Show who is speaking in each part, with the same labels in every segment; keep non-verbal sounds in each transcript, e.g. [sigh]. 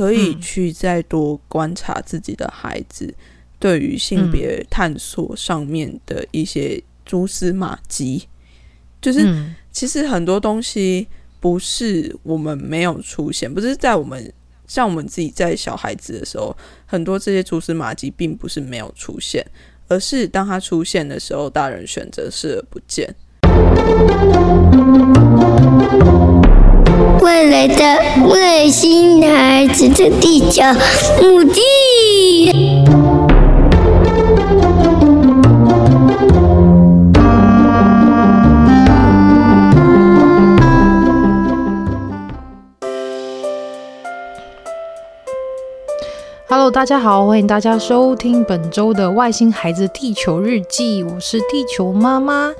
Speaker 1: 可以去再多观察自己的孩子，对于性别探索上面的一些蛛丝马迹，就是其实很多东西不是我们没有出现，不是在我们像我们自己在小孩子的时候，很多这些蛛丝马迹并不是没有出现，而是当它出现的时候，大人选择视而不见。
Speaker 2: 未来的外星孩子的地球母地。
Speaker 3: Hello，大家好，欢迎大家收听本周的《外星孩子地球日记》，我是地球妈妈。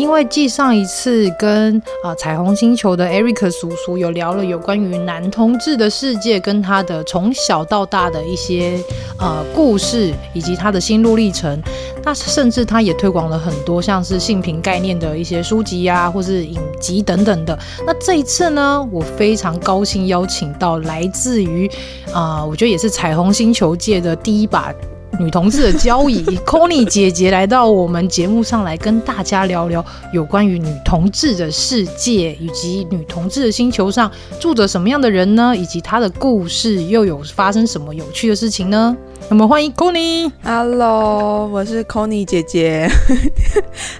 Speaker 3: 因为继上一次跟啊、彩虹星球的 Eric 叔叔有聊了有关于男同志的世界，跟他的从小到大的一些呃故事，以及他的心路历程。那甚至他也推广了很多像是性平概念的一些书籍啊，或是影集等等的。那这一次呢，我非常高兴邀请到来自于啊、我觉得也是彩虹星球界的第一把。女同志的交易，[laughs] Connie 姐姐来到我们节目上来跟大家聊聊有关于女同志的世界，以及女同志的星球上住着什么样的人呢？以及她的故事又有发生什么有趣的事情呢？那么欢迎 Connie。
Speaker 1: Hello，我是 Connie 姐姐。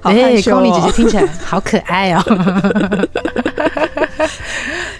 Speaker 1: 哎、[laughs]
Speaker 3: 欸、Connie 姐姐听起来好可爱哦。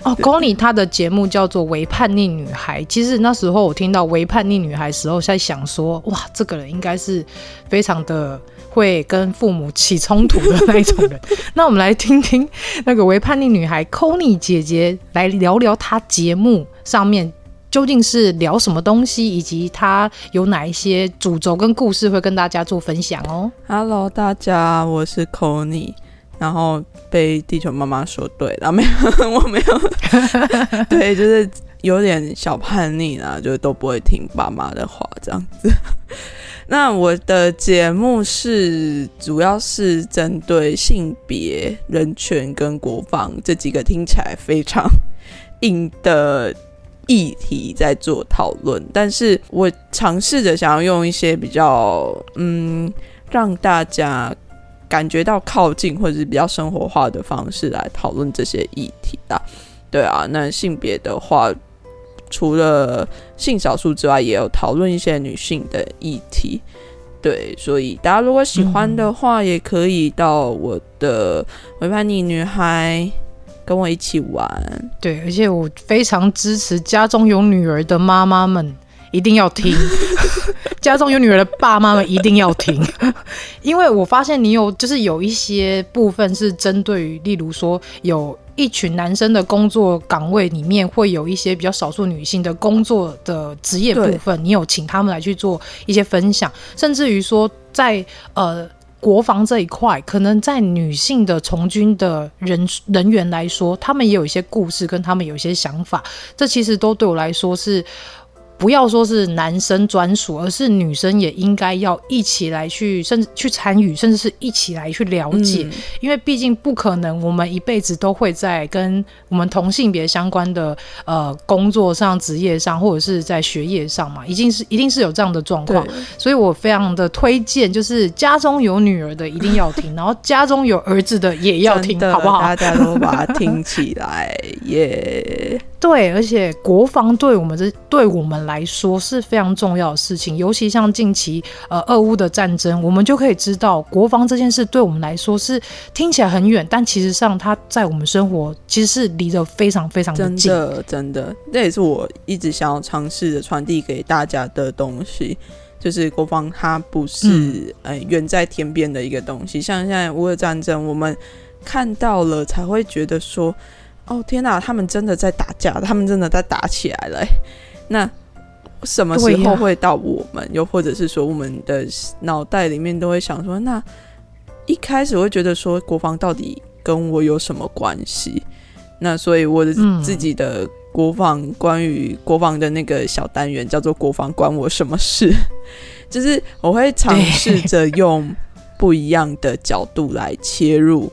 Speaker 3: 哦，Connie 她的节目叫做《微叛逆女孩》。其实那时候我听到《微叛逆女孩》的时候，在想说，哇，这个人应该是非常的会跟父母起冲突的那一种人。[laughs] 那我们来听听那个《微叛逆女孩》Connie 姐姐来聊聊她节目上面究竟是聊什么东西，以及她有哪一些主轴跟故事会跟大家做分享哦。
Speaker 1: Hello，大家，我是 Connie。然后被地球妈妈说对了，没有，[laughs] 我没有 [laughs] [laughs] 对，就是有点小叛逆啦，就都不会听爸妈的话这样子。那我的节目是主要是针对性别、人权跟国防这几个听起来非常硬的议题在做讨论，但是我尝试着想要用一些比较嗯让大家。感觉到靠近或者是比较生活化的方式来讨论这些议题啊，对啊，那性别的话，除了性少数之外，也有讨论一些女性的议题，对，所以大家如果喜欢的话，也可以到我的微叛逆女孩跟我一起玩，
Speaker 3: 对，而且我非常支持家中有女儿的妈妈们。一定要听，[laughs] 家中有女儿的爸妈们一定要听，因为我发现你有，就是有一些部分是针对于，例如说有一群男生的工作岗位里面会有一些比较少数女性的工作的职业部分，你有请他们来去做一些分享，甚至于说在呃国防这一块，可能在女性的从军的人人员来说，他们也有一些故事跟他们有一些想法，这其实都对我来说是。不要说是男生专属，而是女生也应该要一起来去，甚至去参与，甚至是一起来去了解。嗯、因为毕竟不可能，我们一辈子都会在跟我们同性别相关的呃工作上、职业上，或者是在学业上嘛，一定是一定是有这样的状况。所以我非常的推荐，就是家中有女儿的一定要听，[laughs] 然后家中有儿子的也要听，好不好？
Speaker 1: 大家都把它听起来，耶、yeah。
Speaker 3: 对，而且国防对我们这对我们来说是非常重要的事情，尤其像近期呃俄乌的战争，我们就可以知道国防这件事对我们来说是听起来很远，但其实上它在我们生活其实是离得非常非常的近。
Speaker 1: 真的，真的，这也是我一直想要尝试着传递给大家的东西，就是国防它不是、嗯、呃远在天边的一个东西，像现在乌俄战争，我们看到了才会觉得说。哦天哪，他们真的在打架，他们真的在打起来了、欸。那什么时候会到我们？又或者是说，我们的脑袋里面都会想说，那一开始会觉得说，国防到底跟我有什么关系？那所以我的自己的国防，关于国防的那个小单元叫做“国防关我什么事”，[laughs] 就是我会尝试着用不一样的角度来切入，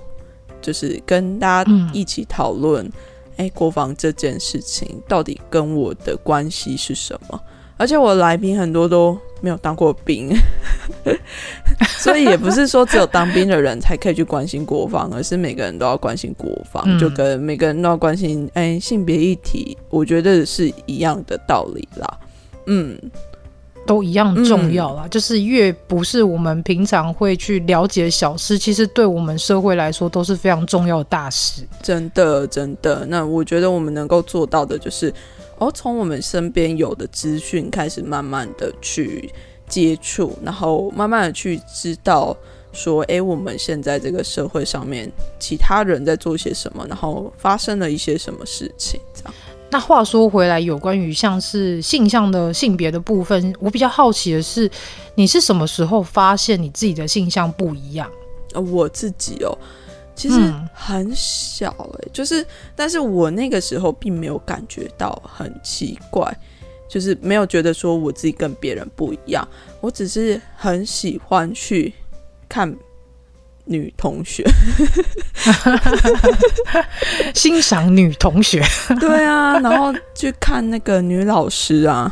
Speaker 1: 就是跟大家一起讨论，哎，国防这件事情到底跟我的关系是什么？而且我来宾很多都没有当过兵，[laughs] 所以也不是说只有当兵的人才可以去关心国防，而是每个人都要关心国防，嗯、就跟每个人都要关心哎性别议题，我觉得是一样的道理啦。嗯，
Speaker 3: 都一样重要啦。嗯、就是越不是我们平常会去了解的小事，其实对我们社会来说都是非常重要的大事。
Speaker 1: 真的，真的。那我觉得我们能够做到的就是。哦，从我们身边有的资讯开始，慢慢的去接触，然后慢慢的去知道，说，哎，我们现在这个社会上面，其他人在做些什么，然后发生了一些什么事情，这样。
Speaker 3: 那话说回来，有关于像是性向的性别的部分，我比较好奇的是，你是什么时候发现你自己的性向不一样？
Speaker 1: 呃，我自己哦。其实很小哎、欸，嗯、就是，但是我那个时候并没有感觉到很奇怪，就是没有觉得说我自己跟别人不一样，我只是很喜欢去看女同学，[laughs]
Speaker 3: 欣赏女同学，
Speaker 1: 对啊，然后去看那个女老师啊，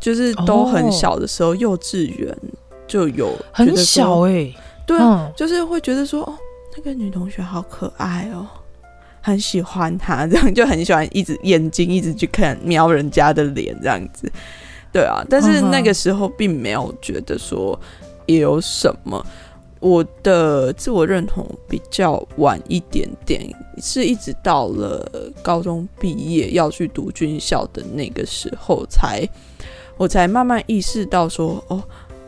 Speaker 1: 就是都很小的时候，幼稚园就有
Speaker 3: 很小哎、欸，
Speaker 1: 对，嗯、就是会觉得说哦。那个女同学好可爱哦，很喜欢她，这样就很喜欢，一直眼睛一直去看瞄人家的脸这样子，对啊。但是那个时候并没有觉得说有什么，我的自我认同比较晚一点点，是一直到了高中毕业要去读军校的那个时候才，才我才慢慢意识到说，哦，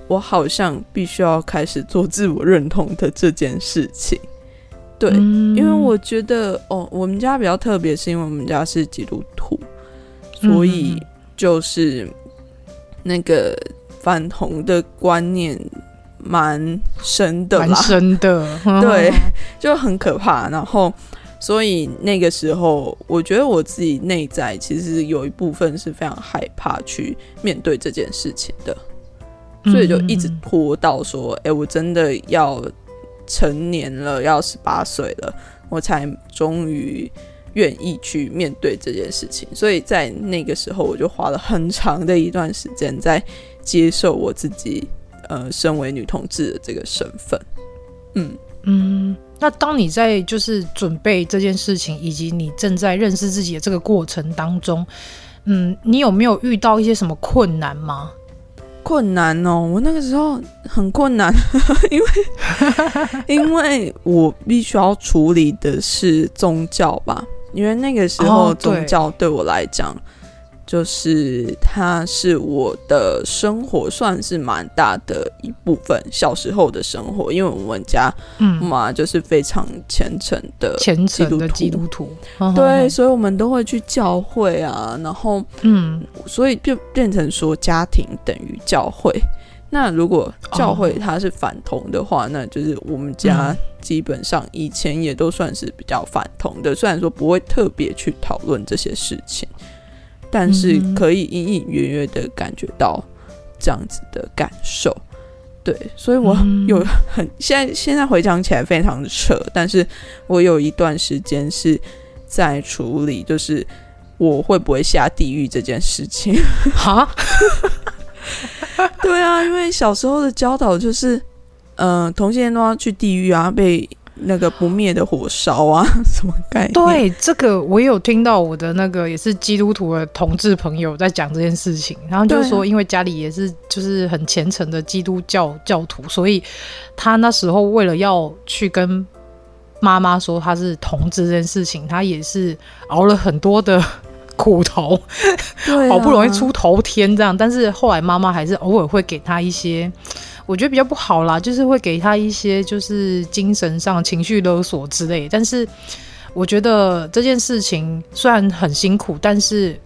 Speaker 1: 我好像必须要开始做自我认同的这件事情。对，因为我觉得哦，我们家比较特别，是因为我们家是基督徒，所以就是那个反同的观念蛮深的啦，
Speaker 3: 蛮深的，[laughs]
Speaker 1: 对，[laughs] 就很可怕。然后，所以那个时候，我觉得我自己内在其实有一部分是非常害怕去面对这件事情的，所以就一直拖到说，哎，我真的要。成年了，要十八岁了，我才终于愿意去面对这件事情。所以在那个时候，我就花了很长的一段时间在接受我自己，呃，身为女同志的这个身份。嗯
Speaker 3: 嗯，那当你在就是准备这件事情，以及你正在认识自己的这个过程当中，嗯，你有没有遇到一些什么困难吗？
Speaker 1: 困难哦，我那个时候很困难，[laughs] 因为 [laughs] 因为我必须要处理的是宗教吧，因为那个时候宗教对我来讲。哦就是它是我的生活，算是蛮大的一部分。小时候的生活，因为我们家妈，就是非常虔诚的
Speaker 3: 虔诚的基督徒，
Speaker 1: 对，所以我们都会去教会啊。然后，嗯，所以就变成说，家庭等于教会。那如果教会它是反同的话，那就是我们家基本上以前也都算是比较反同的。虽然说不会特别去讨论这些事情。但是可以隐隐约约的感觉到这样子的感受，对，所以我有很现在现在回想起来非常的扯，但是我有一段时间是在处理，就是我会不会下地狱这件事情。[laughs] 哈，[laughs] 对啊，因为小时候的教导就是，嗯、呃，同性恋都要去地狱啊，被。那个不灭的火烧啊，[laughs] 什么概念？
Speaker 3: 对，这个我有听到我的那个也是基督徒的同志朋友在讲这件事情，然后就是说，因为家里也是就是很虔诚的基督教教徒，所以他那时候为了要去跟妈妈说他是同志这件事情，他也是熬了很多的苦头，啊，好不容易出头天这样，但是后来妈妈还是偶尔会给他一些。我觉得比较不好啦，就是会给他一些就是精神上情绪勒索之类。但是我觉得这件事情虽然很辛苦，但是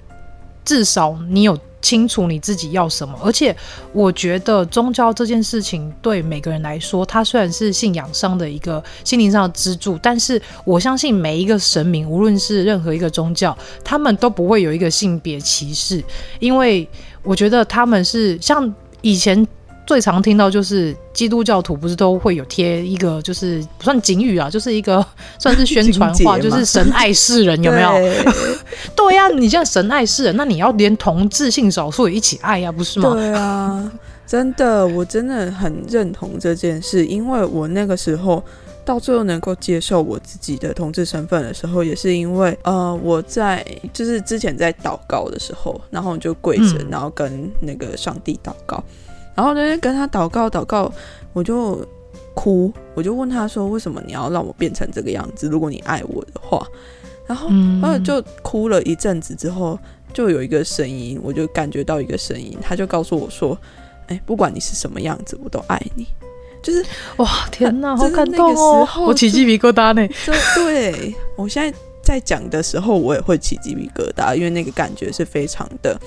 Speaker 3: 至少你有。清楚你自己要什么，而且我觉得宗教这件事情对每个人来说，它虽然是信仰上的一个心灵上的支柱，但是我相信每一个神明，无论是任何一个宗教，他们都不会有一个性别歧视，因为我觉得他们是像以前。最常听到就是基督教徒不是都会有贴一个，就是不算警语啊，就是一个 [laughs] 算是宣传话，[laughs] 就是神爱世人，有没有？对呀、[laughs] 啊，你现在神爱世人，那你要连同志性少数也一起爱呀、啊，不是吗？
Speaker 1: 对啊，真的，我真的很认同这件事，因为我那个时候到最后能够接受我自己的同志身份的时候，也是因为呃，我在就是之前在祷告的时候，然后就跪着，然后跟那个上帝祷告。然后呢，跟他祷告祷告，我就哭，我就问他说：“为什么你要让我变成这个样子？如果你爱我的话。”然后，然后就哭了一阵子之后，就有一个声音，我就感觉到一个声音，他就告诉我说：“哎，不管你是什么样子，我都爱你。”就是哇，天哪，好感动哦！我起鸡皮疙瘩呢。对，我现在在讲的时候，我也会起鸡皮疙瘩，因为那个感觉是非常的。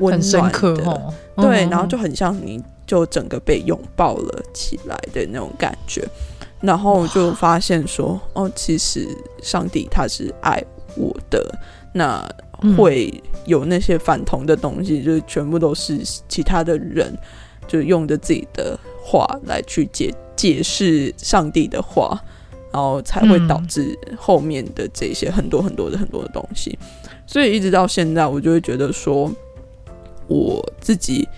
Speaker 1: 很深刻哦，对，然后就很像你就整个被拥抱了起来的那种感觉，然后就发现说，哦，其实上帝他是爱我的，那会有那些反同的东西，就全部都是其他的人就用着自己的话来去解解释上帝的话，然后才会导致后面的这些很多很多的很多的东西，所以一直到现在，我就会觉得说。我自己，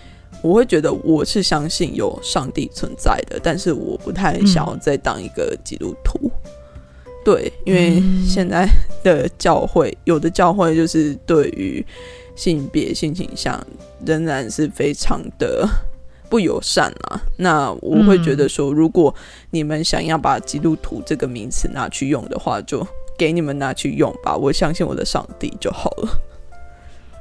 Speaker 1: 我会觉得我是相信有上帝存在的，但是我不太想要再当一个基督徒。嗯、对，因为现在的教会，有的教会就是对于性别性倾向仍然是非常的不友善啊。那我会觉得说，如果你们想要把基督徒这个名词拿去用的话，就给你们拿去用吧。我相信我的上帝就好了。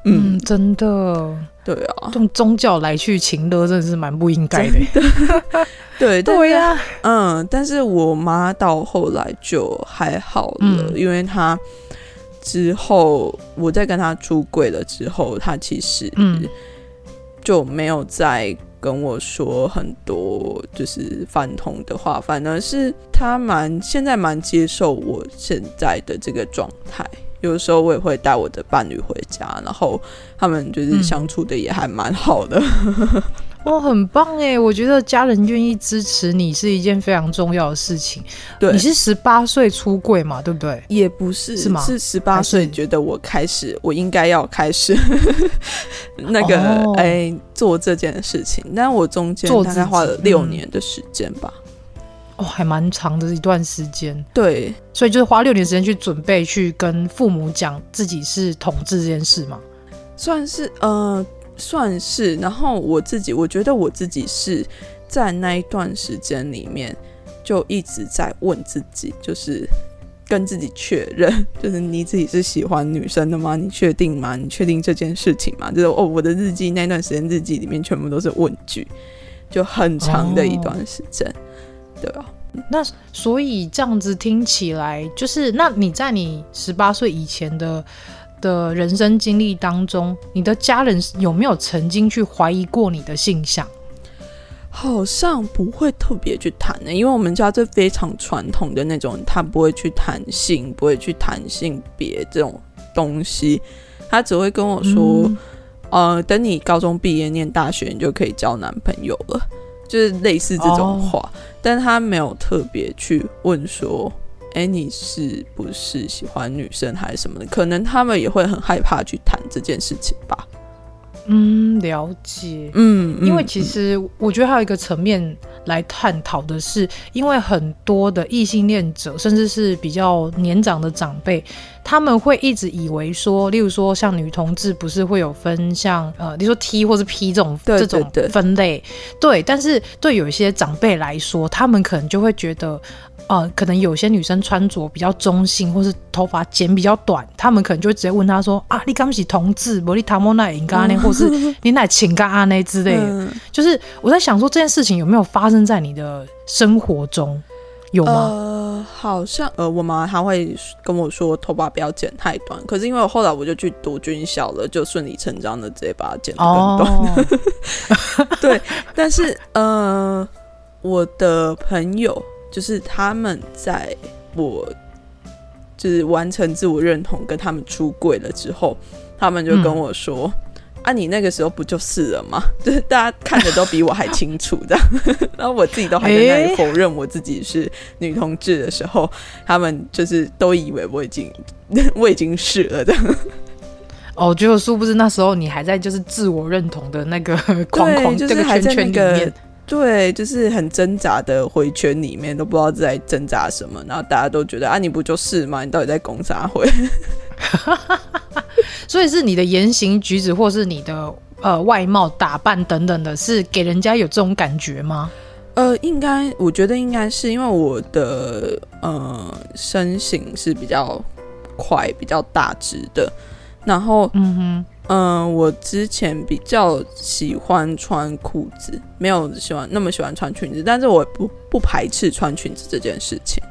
Speaker 3: 嗯，真的。
Speaker 1: 对啊，
Speaker 3: 用宗教来去情勒，真的是蛮不应该的。
Speaker 1: 对
Speaker 3: 对呀、啊，
Speaker 1: 嗯，但是我妈到后来就还好了，嗯、因为她之后我在跟她出柜了之后，她其实就没有再跟我说很多就是反同的话，反而是她蛮现在蛮接受我现在的这个状态。有时候我也会带我的伴侣回家，然后他们就是相处的也还蛮好的。[laughs]
Speaker 3: 哦，很棒哎！我觉得家人愿意支持你是一件非常重要的事情。对，你是十八岁出柜嘛？对不对？
Speaker 1: 也不是，是吗？是十八岁觉得我开始，我应该要开始 [laughs] 那个哎、哦欸、做这件事情。但我中间大概花了六年的时间吧。
Speaker 3: 哦，还蛮长的一段时间，
Speaker 1: 对，
Speaker 3: 所以就是花六年时间去准备，去跟父母讲自己是同志这件事嘛，
Speaker 1: 算是呃，算是。然后我自己，我觉得我自己是在那一段时间里面，就一直在问自己，就是跟自己确认，就是你自己是喜欢女生的吗？你确定吗？你确定这件事情吗？就是哦，我的日记那段时间日记里面全部都是问句，就很长的一段时间。哦对啊，
Speaker 3: 那所以这样子听起来，就是那你在你十八岁以前的的人生经历当中，你的家人有没有曾经去怀疑过你的性向？
Speaker 1: 好像不会特别去谈的，因为我们家这非常传统的那种，他不会去谈性，不会去谈性别这种东西，他只会跟我说，嗯、呃，等你高中毕业念大学，你就可以交男朋友了。就是类似这种话，哦、但他没有特别去问说，哎、欸，你是不是喜欢女生还是什么的？可能他们也会很害怕去谈这件事情吧。
Speaker 3: 嗯，了解。嗯，因为其实我觉得还有一个层面来探讨的是，因为很多的异性恋者，甚至是比较年长的长辈，他们会一直以为说，例如说像女同志不是会有分像呃，你说 T 或是 P 这种这种分类，对，但是对有一些长辈来说，他们可能就会觉得。呃，可能有些女生穿着比较中性，或是头发剪比较短，他们可能就会直接问她说：“啊，你敢不是同志？不，你塔莫奈应该呢，或是你乃情感啊那之类的。嗯”就是我在想说这件事情有没有发生在你的生活中，有吗？
Speaker 1: 呃，好像呃，我妈她会跟我说头发不要剪太短，可是因为我后来我就去读军校了，就顺理成章的直接把它剪得更短。Oh. [laughs] 对，但是呃，我的朋友就是他们在我就是完成自我认同跟他们出柜了之后，他们就跟我说。嗯啊，你那个时候不就是了吗？[laughs] 就是大家看的都比我还清楚的，[laughs] 然后我自己都还在那里否认我自己是女同志的时候，欸、他们就是都以为我已经 [laughs] 我已经是了的。
Speaker 3: 哦，结果殊不知那时候你还在就是自我认同的那个框框，
Speaker 1: 就是还在那个圈圈里面，对，就是很挣扎的回圈里面，都不知道在挣扎什么。然后大家都觉得啊，你不就是吗？你到底在攻啥回？
Speaker 3: 所以是你的言行举止，或是你的呃外貌打扮等等的，是给人家有这种感觉吗？
Speaker 1: 呃，应该，我觉得应该是因为我的呃身形是比较快、比较大只的，然后嗯哼，嗯、呃，我之前比较喜欢穿裤子，没有喜欢那么喜欢穿裙子，但是我不不排斥穿裙子这件事情，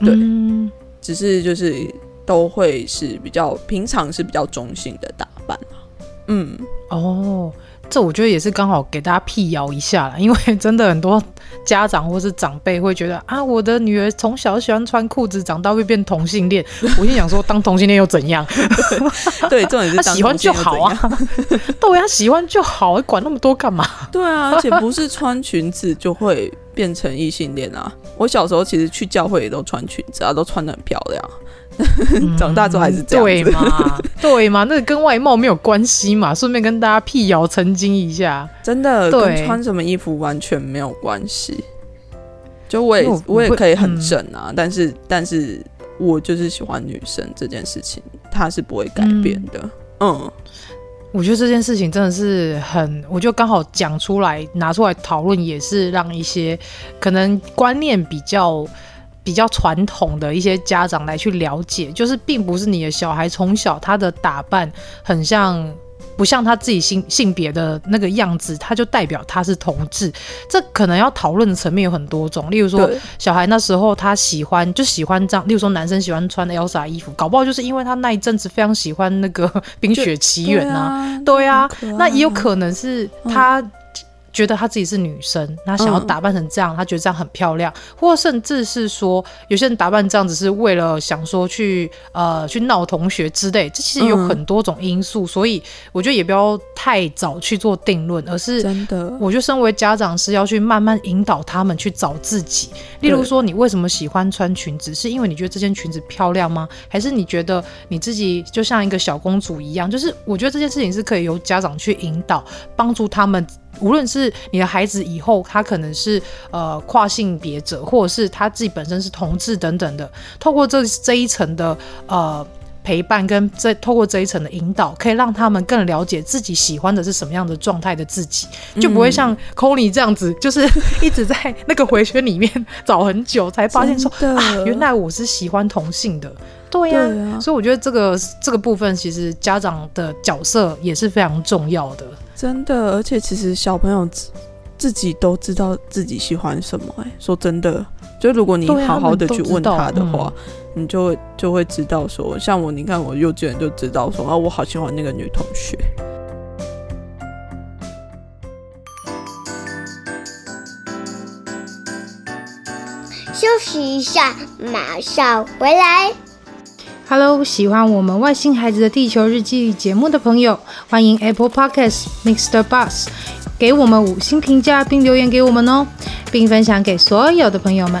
Speaker 1: 对，嗯、只是就是。都会是比较平常，是比较中性的打扮。嗯，
Speaker 3: 哦，这我觉得也是刚好给大家辟谣一下啦，[laughs] 因为真的很多家长或是长辈会觉得啊，我的女儿从小喜欢穿裤子，长大会变同性恋。我心想说，当同性恋又怎样？[laughs]
Speaker 1: 对，重点是
Speaker 3: 他喜欢就好啊，[laughs] 对呀，喜欢就好，管那么多干嘛？
Speaker 1: 对啊，而且不是穿裙子就会变成异性恋啊。我小时候其实去教会也都穿裙子啊，都穿的很漂亮。[laughs] 长大之后还是这样、嗯、对
Speaker 3: 嘛？对嘛？那个跟外貌没有关系嘛？顺便跟大家辟谣澄清一下，
Speaker 1: 真的对跟穿什么衣服完全没有关系。就我也我，我也可以很正啊，嗯、但是但是我就是喜欢女生这件事情，它是不会改变的。嗯，嗯
Speaker 3: 我觉得这件事情真的是很，我就刚好讲出来拿出来讨论，也是让一些可能观念比较。比较传统的一些家长来去了解，就是并不是你的小孩从小他的打扮很像，不像他自己性性别的那个样子，他就代表他是同志。这可能要讨论的层面有很多种，例如说小孩那时候他喜欢就喜欢这样，例如说男生喜欢穿 Elsa 衣服，搞不好就是因为他那一阵子非常喜欢那个《冰雪奇缘》啊，对啊，对啊，那也有可能是他。觉得她自己是女生，她想要打扮成这样，她、嗯、觉得这样很漂亮，或甚至是说，有些人打扮这样子是为了想说去呃去闹同学之类，这其实有很多种因素，嗯、所以我觉得也不要太早去做定论，而是真的，我觉得身为家长是要去慢慢引导他们去找自己。例如说，你为什么喜欢穿裙子？是因为你觉得这件裙子漂亮吗？还是你觉得你自己就像一个小公主一样？就是我觉得这件事情是可以由家长去引导，帮助他们。无论是你的孩子以后他可能是呃跨性别者，或者是他自己本身是同志等等的，透过这这一层的呃陪伴跟这透过这一层的引导，可以让他们更了解自己喜欢的是什么样的状态的自己，就不会像 Connie 这样子，就是 [laughs] 一直在那个回圈里面找很久，才发现说啊，原来我是喜欢同性的。对呀、啊，啊、所以我觉得这个这个部分其实家长的角色也是非常重要的。
Speaker 1: 真的，而且其实小朋友自自己都知道自己喜欢什么、欸。哎，说真的，就如果你好好的去问他的话，嗯、你就会就会知道说，像我，你看我幼稚园就知道说啊，我好喜欢那个女同学。
Speaker 2: 休息一下，马上回来。
Speaker 3: Hello，喜欢我们外星孩子的地球日记节目的朋友，欢迎 Apple Podcasts Mr. Bus 给我们五星评价并留言给我们哦，并分享给所有的朋友们。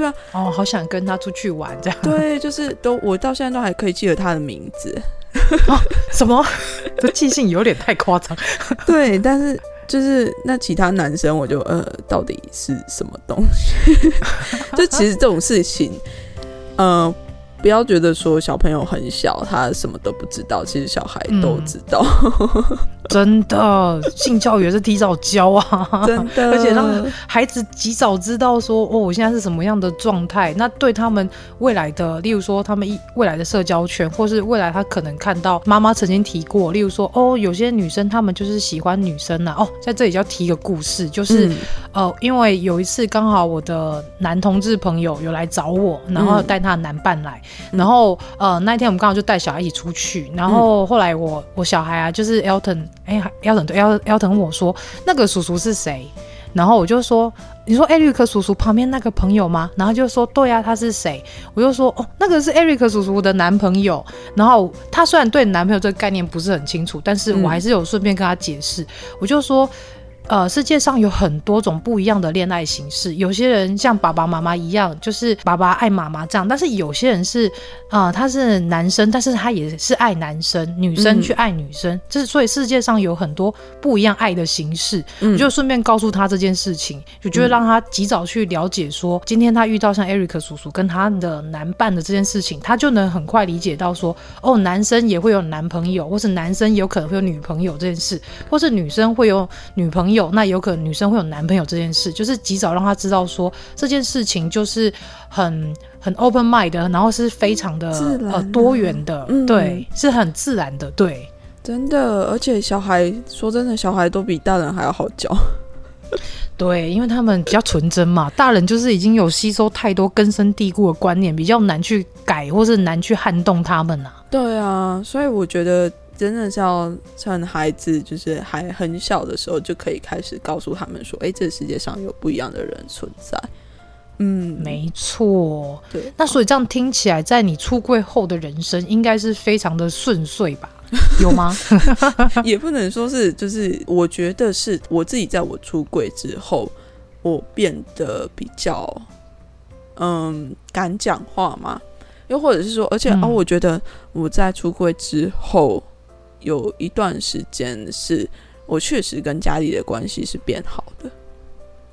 Speaker 1: 对啊，
Speaker 3: 哦，好想跟他出去玩，这样。
Speaker 1: 对，就是都，我到现在都还可以记得他的名字。
Speaker 3: 哦，什么？这记性有点太夸张。[laughs]
Speaker 1: 对，但是就是那其他男生，我就呃，到底是什么东西？[laughs] 就其实这种事情，呃。不要觉得说小朋友很小，他什么都不知道。其实小孩都知道，
Speaker 3: 嗯、真的性教育也是提早教啊，
Speaker 1: 真的，
Speaker 3: 而且让孩子及早知道说哦，我现在是什么样的状态。那对他们未来的，例如说他们一未来的社交圈，或是未来他可能看到妈妈曾经提过，例如说哦，有些女生她们就是喜欢女生呐、啊。哦，在这里就要提一个故事，就是、嗯、呃，因为有一次刚好我的男同志朋友有来找我，然后带他的男伴来。然后呃，那一天我们刚好就带小孩一起出去，然后后来我我小孩啊，就是 Elton，哎，Elton 对，El Elton 问我说那个叔叔是谁？然后我就说，你说艾瑞克叔叔旁边那个朋友吗？然后就说对啊，他是谁？我就说哦，那个是艾瑞克叔叔的男朋友。然后他虽然对男朋友这个概念不是很清楚，但是我还是有顺便跟他解释，我就说。呃，世界上有很多种不一样的恋爱形式。有些人像爸爸妈妈一样，就是爸爸爱妈妈这样。但是有些人是，呃，他是男生，但是他也是爱男生，女生去爱女生。这、嗯、是所以世界上有很多不一样爱的形式。嗯、我就顺便告诉他这件事情，就觉得让他及早去了解说，说今天他遇到像 Eric 叔叔跟他的男伴的这件事情，他就能很快理解到说，哦，男生也会有男朋友，或是男生有可能会有女朋友这件事，或是女生会有女朋友。那有可能女生会有男朋友这件事，就是及早让他知道说这件事情就是很很 open mind 的，然后是非常的呃多元的，嗯、对，是很自然的，对，
Speaker 1: 真的，而且小孩说真的，小孩都比大人还要好教，[laughs]
Speaker 3: 对，因为他们比较纯真嘛，大人就是已经有吸收太多根深蒂固的观念，比较难去改或是难去撼动他们啊。
Speaker 1: 对啊，所以我觉得。真的是要趁孩子就是还很小的时候，就可以开始告诉他们说：“哎、欸，这个世界上有不一样的人存在。”嗯，
Speaker 3: 没错。
Speaker 1: 对，
Speaker 3: 那所以这样听起来，在你出柜后的人生应该是非常的顺遂吧？[laughs] 有吗？[laughs]
Speaker 1: 也不能说是，就是我觉得是我自己在我出柜之后，我变得比较嗯敢讲话嘛，又或者是说，而且、嗯、哦，我觉得我在出柜之后。有一段时间是我确实跟家里的关系是变好的，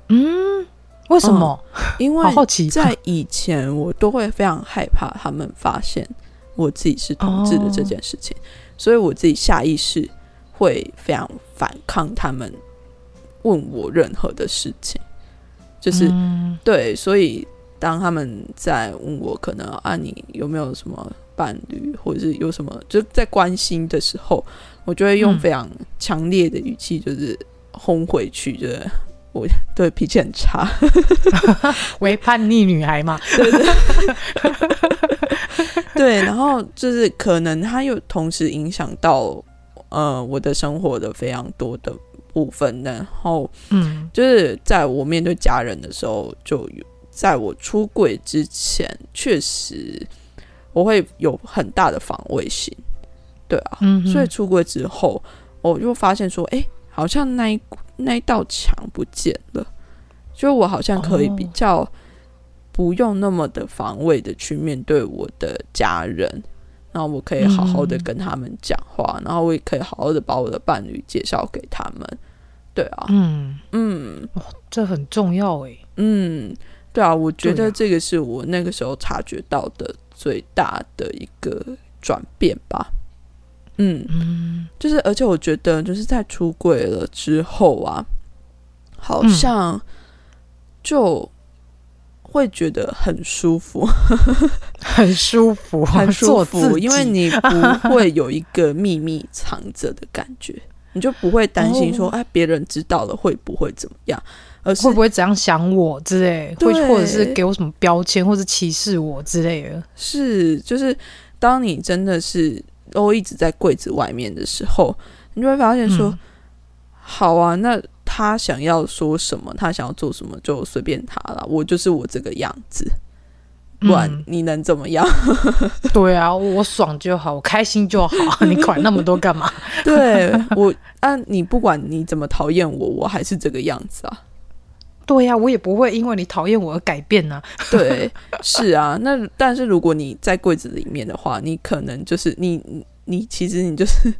Speaker 3: 嗯，为什么？
Speaker 1: 嗯、因为在以前我都会非常害怕他们发现我自己是同志的这件事情，哦、所以我自己下意识会非常反抗他们问我任何的事情，就是、嗯、对，所以当他们在问我可能啊，你有没有什么？伴侣或者是有什么就在关心的时候，我就会用非常强烈的语气，就是轰回去，就是我对脾气很差，[laughs]
Speaker 3: 为叛逆女孩嘛，
Speaker 1: 对 [laughs] 对，[laughs] 对，然后就是可能他又同时影响到呃我的生活的非常多的部分，然后嗯，就是在我面对家人的时候，就有在我出轨之前，确实。我会有很大的防卫心，对啊，嗯、所以出柜之后，我就发现说，哎、欸，好像那一那一道墙不见了，就我好像可以比较不用那么的防卫的去面对我的家人，然后我可以好好的跟他们讲话，嗯、然后我也可以好好的把我的伴侣介绍给他们，对啊，嗯。嗯，
Speaker 3: 哦，这很重要哎，
Speaker 1: 嗯，对啊，我觉得这个是我那个时候察觉到的。最大的一个转变吧，嗯，嗯，就是而且我觉得就是在出柜了之后啊，好像就会觉得很舒服，[laughs]
Speaker 3: 很舒服，[laughs]
Speaker 1: 很舒服，因为你不会有一个秘密藏着的感觉，你就不会担心说，[laughs] 哎，别人知道了会不会怎么样。而是
Speaker 3: 会不会怎样想我之类，
Speaker 1: 对
Speaker 3: 会或者是给我什么标签，或者歧视我之类的。
Speaker 1: 是，就是当你真的是都一直在柜子外面的时候，你就会发现说，嗯、好啊，那他想要说什么，他想要做什么，就随便他了。我就是我这个样子，不然你能怎么样？
Speaker 3: 嗯、[laughs] 对啊，我爽就好，我开心就好，[laughs] 你管那么多干嘛？
Speaker 1: 对我啊，你不管你怎么讨厌我，我还是这个样子啊。
Speaker 3: 对呀、啊，我也不会因为你讨厌我而改变呢、啊。[laughs]
Speaker 1: 对，是啊。那但是如果你在柜子里面的话，你可能就是你你其实你就是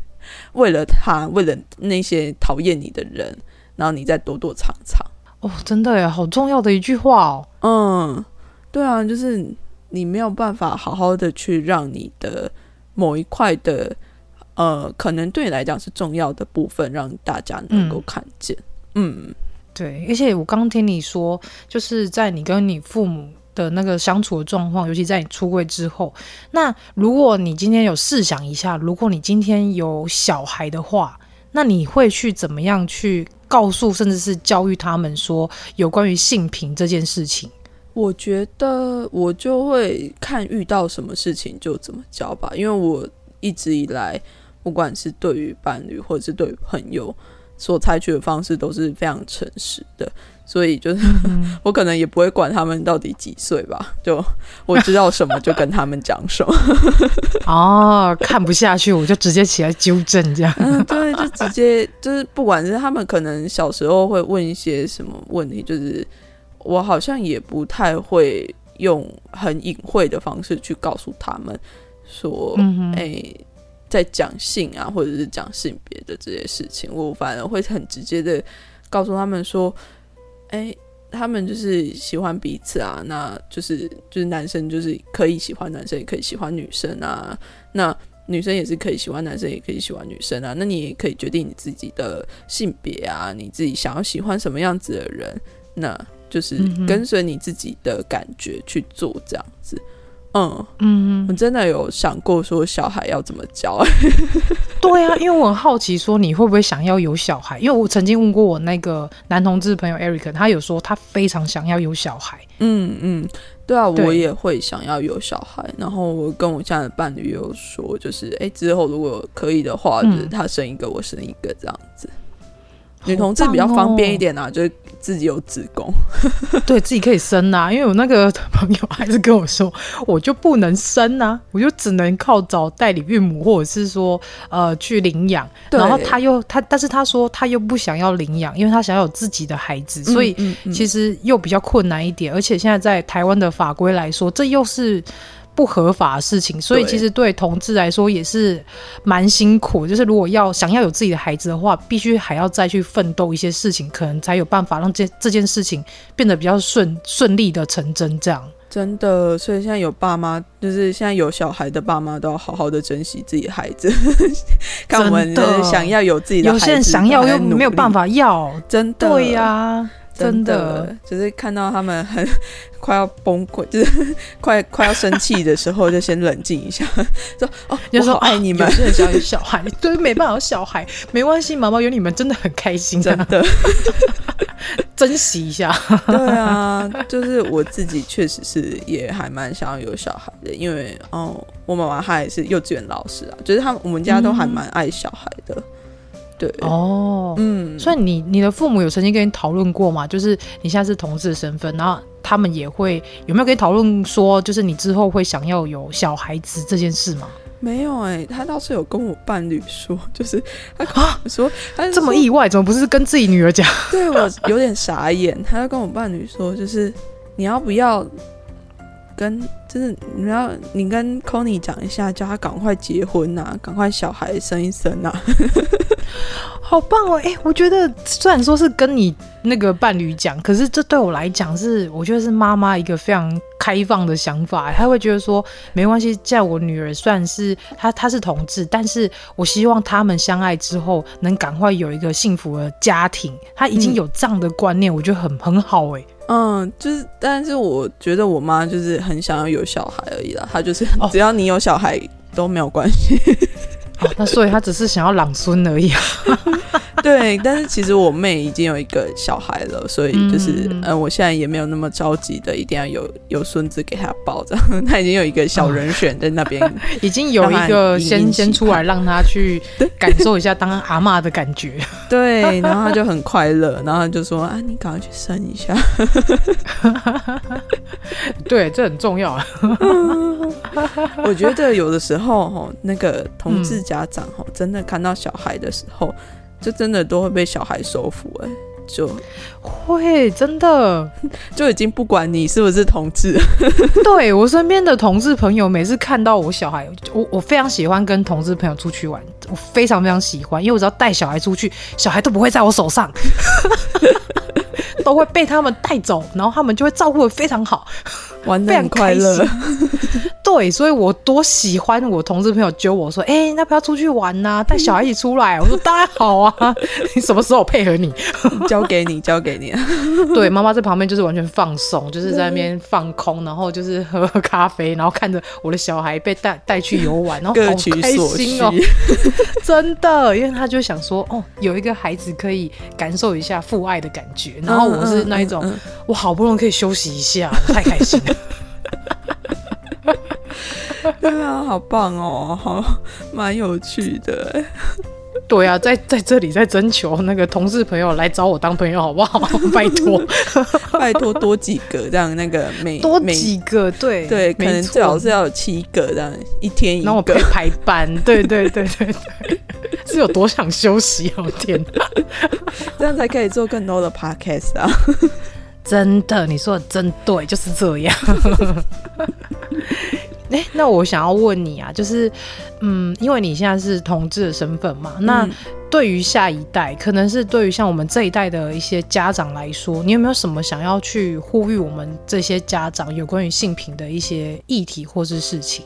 Speaker 1: 为了他，为了那些讨厌你的人，然后你再躲躲藏藏。
Speaker 3: 哦，真的耶，好重要的一句话哦。
Speaker 1: 嗯，对啊，就是你没有办法好好的去让你的某一块的，呃，可能对你来讲是重要的部分，让大家能够看见。嗯，嗯
Speaker 3: 对，而且我刚听你说，就是在你跟你父母的那个相处的状况，尤其在你出柜之后，那如果你今天有试想一下，如果你今天有小孩的话，那你会去怎么样去告诉，甚至是教育他们说有关于性平这件事情？
Speaker 1: 我觉得我就会看遇到什么事情就怎么教吧，因为我一直以来，不管是对于伴侣或者是对于朋友，所采取的方式都是非常诚实的。所以就是、嗯、[laughs] 我可能也不会管他们到底几岁吧，就我知道什么就跟他们讲什么。[laughs]
Speaker 3: 哦，看不下去我就直接起来纠正这样。
Speaker 1: 嗯，对，就直接就是不管是他们可能小时候会问一些什么问题，就是我好像也不太会用很隐晦的方式去告诉他们说，哎、在讲性啊或者是讲性别的这些事情，我反而会很直接的告诉他们说。哎、他们就是喜欢彼此啊，那就是就是男生就是可以喜欢男生，也可以喜欢女生啊。那女生也是可以喜欢男生，也可以喜欢女生啊。那你也可以决定你自己的性别啊，你自己想要喜欢什么样子的人，那就是跟随你自己的感觉去做这样子。嗯嗯，我真的有想过说小孩要怎么教。[laughs]
Speaker 3: 对啊，因为我很好奇说你会不会想要有小孩？因为我曾经问过我那个男同志朋友 Eric，他有说他非常想要有小孩。
Speaker 1: 嗯嗯，对啊，我也会想要有小孩。然后我跟我现在的伴侣有说，就是哎，之后如果可以的话，就是他生一个，我生一个这样子。女同志比较方便一点啊，就是自己有子宫，[laughs]
Speaker 3: 对自己可以生啊。因为我那个朋友还是跟我说，我就不能生啊，我就只能靠找代理孕母，或者是说呃去领养。然后他又他，但是他说他又不想要领养，因为他想要有自己的孩子，所以其实又比较困难一点。而且现在在台湾的法规来说，这又是。不合法的事情，所以其实对同志来说也是蛮辛苦。就是如果要想要有自己的孩子的话，必须还要再去奋斗一些事情，可能才有办法让这这件事情变得比较顺顺利的成真。这样
Speaker 1: 真的，所以现在有爸妈，就是现在有小孩的爸妈都要好好的珍惜自己的孩子。[laughs] 看我们想要有自己的孩子，有些人
Speaker 3: 想要又没有办法要，
Speaker 1: 真的
Speaker 3: 对呀、啊。真的，
Speaker 1: 真的，就是看到他们很快要崩溃，就是快快要生气的时候，就先冷静一下，[laughs] 说哦，[laughs] 就说爱你们，
Speaker 3: 有些想有小孩，[laughs] 对，没办法有小孩，没关系，毛毛有你们真的很开心，
Speaker 1: 真的，
Speaker 3: 珍惜一下。
Speaker 1: 对啊，就是我自己确实是也还蛮想要有小孩的，因为哦，我妈妈她也是幼稚园老师啊，就是他们我们家都还蛮爱小孩的。嗯对
Speaker 3: 哦，嗯，所以你你的父母有曾经跟你讨论过吗？就是你现在是同志的身份，然后他们也会有没有跟你讨论说，就是你之后会想要有小孩子这件事吗？
Speaker 1: 没有哎、欸，他倒是有跟我伴侣说，[laughs] 就是他啊说，他说
Speaker 3: 这么意外，怎么不是跟自己女儿讲？
Speaker 1: 对我有点傻眼，他就跟我伴侣说，就是你要不要跟，就是你要你跟 Connie 讲一下，叫他赶快结婚呐、啊，赶快小孩生一生呐、啊。[laughs]
Speaker 3: 好棒哦！哎、欸，我觉得虽然说是跟你那个伴侣讲，可是这对我来讲是，我觉得是妈妈一个非常开放的想法。她会觉得说，没关系，在我女儿算是她，她是同志，但是我希望他们相爱之后能赶快有一个幸福的家庭。她已经有这样的观念，嗯、我觉得很很好哎。
Speaker 1: 嗯，就是，但是我觉得我妈就是很想要有小孩而已啦。她就是只要你有小孩、哦、都没有关系。
Speaker 3: 哦，那所以他只是想要朗孙而已。[laughs]
Speaker 1: 对，但是其实我妹已经有一个小孩了，所以就是嗯，嗯，我现在也没有那么着急的，一定要有有孙子给他抱着。他已经有一个小人选在那边，[laughs]
Speaker 3: 已经有一个先先出来让他去感受一下当阿妈的感觉。[laughs]
Speaker 1: 对，然后他就很快乐，然后他就说啊，你赶快去生一下。
Speaker 3: 对，这很重要啊。
Speaker 1: 我觉得有的时候哈，那个同志家长哈，真的看到小孩的时候。就真的都会被小孩收服哎、欸，就
Speaker 3: 会真的 [laughs]
Speaker 1: 就已经不管你是不是同志。[laughs]
Speaker 3: 对，我身边的同志朋友，每次看到我小孩，我我非常喜欢跟同志朋友出去玩，我非常非常喜欢，因为我只要带小孩出去，小孩都不会在我手上。[laughs] 都会被他们带走，然后他们就会照顾的非常好。
Speaker 1: 玩的很快乐，[laughs]
Speaker 3: 对，所以我多喜欢我同事朋友揪我说：“哎、欸，要不要出去玩呐、啊？带小孩一起出来。”我说：“当然好啊，[laughs] 你什么时候配合你？[laughs]
Speaker 1: 交给你，交给你。”
Speaker 3: 对，妈妈在旁边就是完全放松，就是在那边放空，然后就是喝喝咖啡，然后看着我的小孩被带带去游玩，然后好开心哦，真的，因为他就想说：“哦，有一个孩子可以感受一下父爱的感觉。”然后我是那一种，嗯嗯嗯、我好不容易可以休息一下，太开心了。
Speaker 1: 对啊，好棒哦，好，蛮有趣的。
Speaker 3: 对啊，在在这里在征求那个同事朋友来找我当朋友，好不好？[laughs] 拜托，
Speaker 1: 拜托多几个，这样那个每
Speaker 3: 多几个，对
Speaker 1: 对，可能最好是要有七个这样，一天一个，
Speaker 3: 然后我可以排班。[laughs] 对对对对对，是有多想休息哦，天哪，[laughs]
Speaker 1: 这样才可以做更多的 podcast 啊。
Speaker 3: 真的，你说的真对，就是这样。哎、欸，那我想要问你啊，就是，嗯，因为你现在是同志的身份嘛，嗯、那对于下一代，可能是对于像我们这一代的一些家长来说，你有没有什么想要去呼吁我们这些家长有关于性平的一些议题或是事情？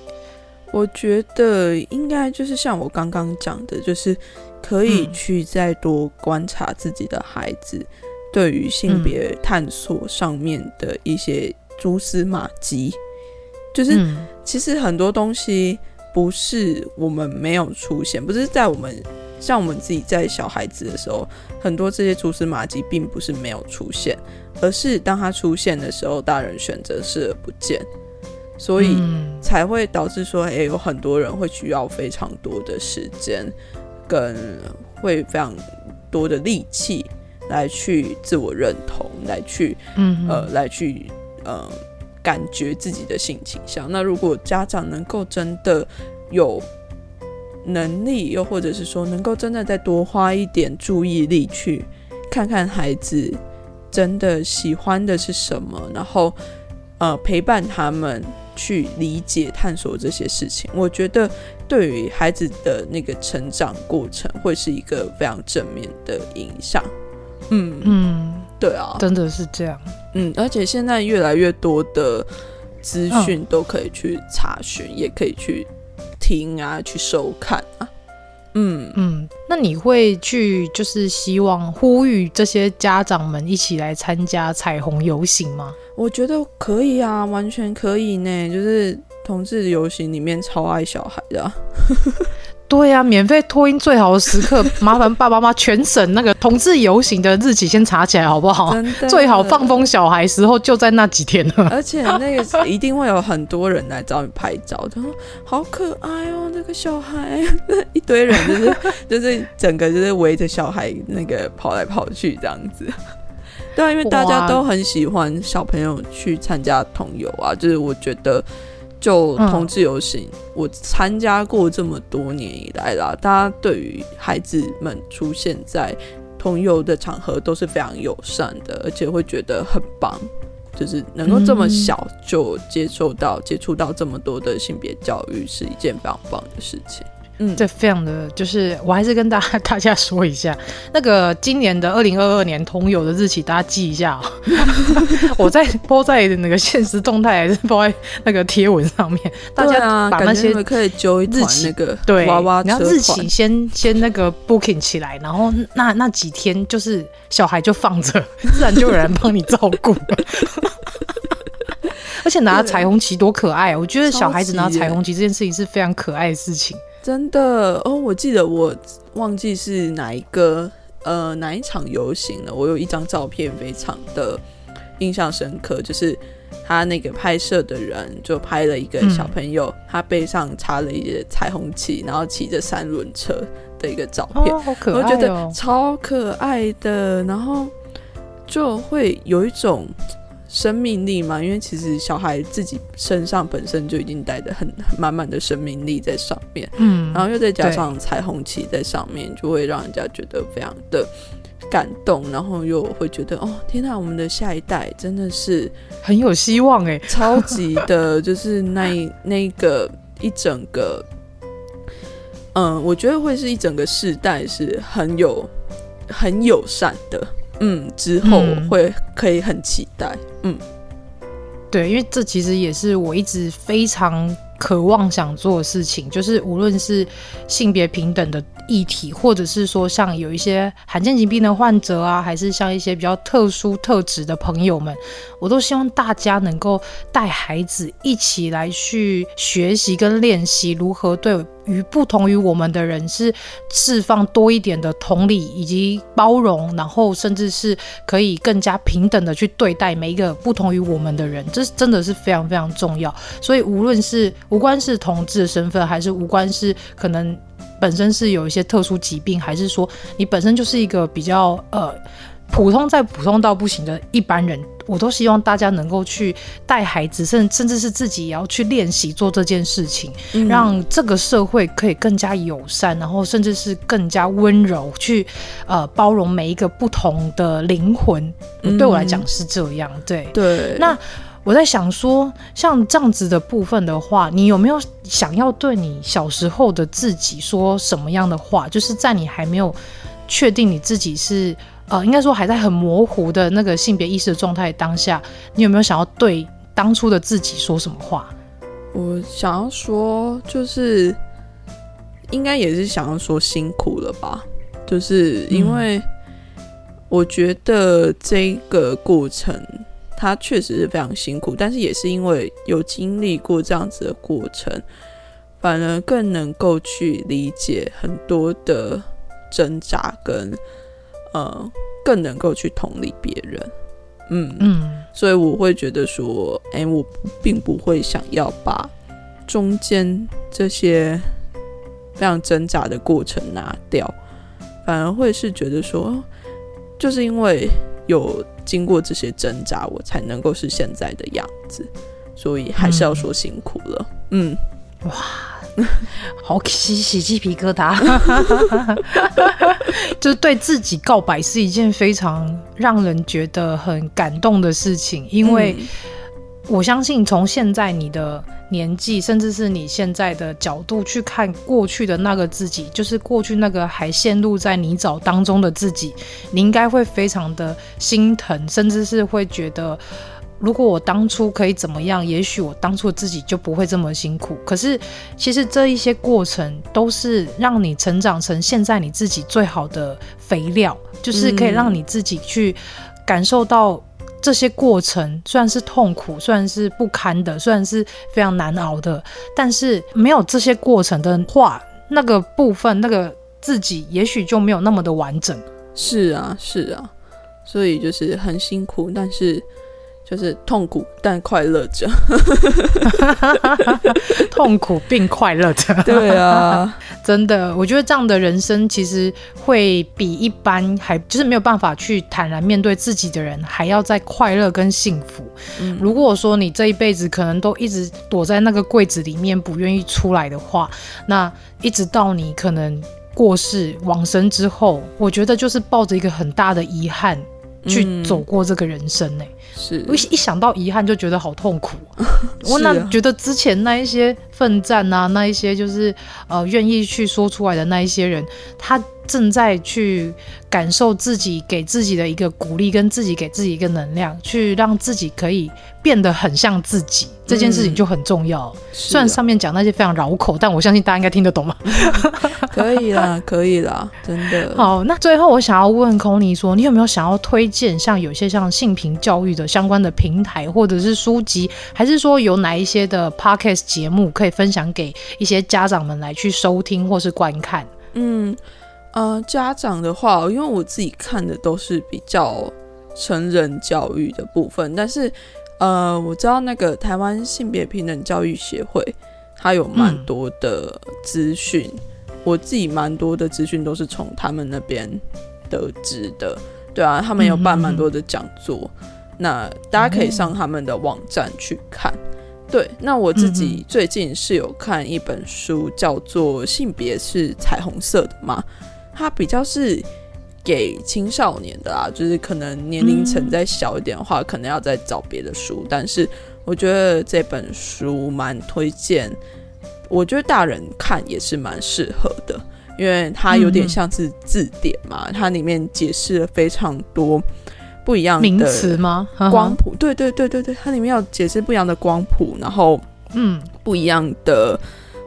Speaker 1: 我觉得应该就是像我刚刚讲的，就是可以去再多观察自己的孩子。嗯对于性别探索上面的一些蛛丝马迹，嗯、就是其实很多东西不是我们没有出现，不是在我们像我们自己在小孩子的时候，很多这些蛛丝马迹并不是没有出现，而是当它出现的时候，大人选择视而不见，所以才会导致说，诶，有很多人会需要非常多的时间，跟会非常多的力气。来去自我认同，来去，嗯，呃，来去，呃，感觉自己的性倾向。那如果家长能够真的有能力，又或者是说能够真的再多花一点注意力去看看孩子真的喜欢的是什么，然后呃陪伴他们去理解、探索这些事情，我觉得对于孩子的那个成长过程会是一个非常正面的影响。嗯嗯，对啊，
Speaker 3: 真的是这样。
Speaker 1: 嗯，而且现在越来越多的资讯都可以去查询，哦、也可以去听啊，去收看啊。嗯
Speaker 3: 嗯，那你会去就是希望呼吁这些家长们一起来参加彩虹游行吗？
Speaker 1: 我觉得可以啊，完全可以呢。就是同志游行里面超爱小孩的、啊。[laughs]
Speaker 3: 对呀、啊，免费托婴最好的时刻，[laughs] 麻烦爸爸妈妈全省那个同志游行的日期先查起来好不好？最好放风小孩时候就在那几天了。
Speaker 1: 而且那个一定会有很多人来找你拍照，他说好可爱哦，那个小孩，[laughs] 一堆人就是 [laughs] 就是整个就是围着小孩那个跑来跑去这样子。对啊，因为大家都很喜欢小朋友去参加同游啊，就是我觉得。就同志游行，嗯、我参加过这么多年以来啦，大家对于孩子们出现在同游的场合都是非常友善的，而且会觉得很棒，就是能够这么小就接受到、嗯、接触到这么多的性别教育，是一件非常棒的事情。
Speaker 3: 嗯，这非常的就是，我还是跟大家大家说一下，那个今年的二零二二年同游的日期，大家记一下哦。[laughs] 我在播在那个现实动态，还是播在那个贴文上面，大家把那些
Speaker 1: 可以揪一团那个
Speaker 3: 对
Speaker 1: 娃娃，
Speaker 3: 然后日期先先那个 booking 起来，然后那那几天就是小孩就放着，自然就有人帮你照顾。[laughs] 而且拿彩虹旗多可爱，我觉得小孩子拿彩虹旗这件事情是非常可爱的事情。
Speaker 1: 真的哦，我记得我忘记是哪一个呃哪一场游行了。我有一张照片非常的印象深刻，就是他那个拍摄的人就拍了一个小朋友，嗯、他背上插了一些彩虹旗，然后骑着三轮车的一个照片，我觉得超可爱的，然后就会有一种。生命力嘛，因为其实小孩自己身上本身就已经带着很满满的生命力在上面，嗯，然后又再加上彩虹旗在上面，就会让人家觉得非常的感动，然后又会觉得哦，天哪，我们的下一代真的是
Speaker 3: 很有希望哎，
Speaker 1: 超级的，就是那那个一整个，嗯，我觉得会是一整个世代是很有很友善的。嗯，之后会可以很期待。嗯，
Speaker 3: 对，因为这其实也是我一直非常渴望想做的事情，就是无论是性别平等的议题，或者是说像有一些罕见疾病的患者啊，还是像一些比较特殊特质的朋友们，我都希望大家能够带孩子一起来去学习跟练习如何对于不同于我们的人是释放多一点的同理以及包容，然后甚至是可以更加平等的去对待每一个不同于我们的人，这真的是非常非常重要。所以无论是无关是同志的身份，还是无关是可能。本身是有一些特殊疾病，还是说你本身就是一个比较呃普通再普通到不行的一般人，我都希望大家能够去带孩子，甚甚至是自己也要去练习做这件事情，嗯，让这个社会可以更加友善，然后甚至是更加温柔，去呃包容每一个不同的灵魂。嗯，对我来讲是这样，对
Speaker 1: 对。
Speaker 3: 那我在想说，像这样子的部分的话，你有没有想要对你小时候的自己说什么样的话？就是在你还没有确定你自己是呃，应该说还在很模糊的那个性别意识的状态当下，你有没有想要对当初的自己说什么话？
Speaker 1: 我想要说，就是应该也是想要说辛苦了吧，就是因为我觉得这个过程。他确实是非常辛苦，但是也是因为有经历过这样子的过程，反而更能够去理解很多的挣扎跟，呃，更能够去同理别人。嗯嗯，所以我会觉得说，哎、欸，我并不会想要把中间这些非常挣扎的过程拿掉，反而会是觉得说，就是因为。有经过这些挣扎，我才能够是现在的样子，所以还是要说辛苦了。嗯，
Speaker 3: 嗯哇，好起起鸡皮疙瘩，[laughs] 就是对自己告白是一件非常让人觉得很感动的事情，因为。嗯我相信，从现在你的年纪，甚至是你现在的角度去看过去的那个自己，就是过去那个还陷入在泥沼当中的自己，你应该会非常的心疼，甚至是会觉得，如果我当初可以怎么样，也许我当初自己就不会这么辛苦。可是，其实这一些过程都是让你成长成现在你自己最好的肥料，就是可以让你自己去感受到。这些过程虽然是痛苦，虽然是不堪的，虽然是非常难熬的，但是没有这些过程的话，那个部分，那个自己，也许就没有那么的完整。
Speaker 1: 是啊，是啊，所以就是很辛苦，但是。就是痛苦但快乐着，[laughs]
Speaker 3: 痛苦并快乐着。[laughs]
Speaker 1: 对啊，[laughs]
Speaker 3: 真的，我觉得这样的人生其实会比一般还就是没有办法去坦然面对自己的人还要再快乐跟幸福。嗯，如果说你这一辈子可能都一直躲在那个柜子里面不愿意出来的话，那一直到你可能过世往生之后，我觉得就是抱着一个很大的遗憾去走过这个人生呢、欸。嗯
Speaker 1: 是，
Speaker 3: 我一想到遗憾就觉得好痛苦。[laughs] 我那觉得之前那一些奋战啊，那一些就是呃愿意去说出来的那一些人，他正在去感受自己给自己的一个鼓励，跟自己给自己一个能量，去让自己可以变得很像自己。这件事情就很重要。嗯、虽然上面讲那些非常绕口，但我相信大家应该听得懂嘛。[laughs]
Speaker 1: 可以啦，可以啦，真的。
Speaker 3: 好，那最后我想要问 Connie 说，你有没有想要推荐像有些像性平教育的相关的平台，或者是书籍，还是说有哪一些的 Podcast 节目可以分享给一些家长们来去收听或是观看？
Speaker 1: 嗯，呃，家长的话，因为我自己看的都是比较成人教育的部分，但是。呃，我知道那个台湾性别平等教育协会，它有蛮多的资讯，嗯，我自己蛮多的资讯都是从他们那边得知的。对啊，他们有办蛮多的讲座，嗯，那大家可以上他们的网站去看。对，那我自己最近是有看一本书，叫做《性别是彩虹色的吗》，它比较是。给青少年的啊，就是可能年龄层再小一点的话，嗯，可能要再找别的书。但是我觉得这本书蛮推荐，我觉得大人看也是蛮适合的。因为它有点像是字典嘛，嗯、它里面解释了非常多不一样的
Speaker 3: 名词吗？
Speaker 1: 光谱，对对对对对，它里面要解释不一样的光谱，然后嗯，不一样的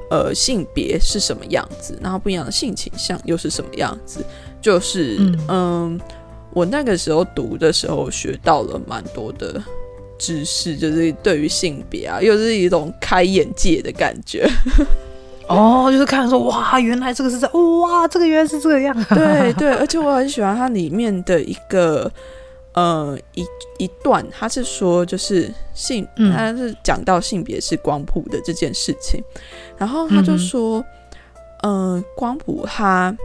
Speaker 1: 呃性别是什么样子，然后不一样的性倾向又是什么样子，就是嗯。嗯我那个时候读的时候学到了蛮多的知识，就是对于性别啊，又是一种开眼界的感觉。[laughs]
Speaker 3: 哦，就是看说哇，原来这个是这样，哇，这个原来是这个样。
Speaker 1: 对对，而且我很喜欢它里面的一个呃一一段，他是说就是性，他是讲到性别是光谱的这件事情，嗯、然后他就说，嗯、呃，光谱它。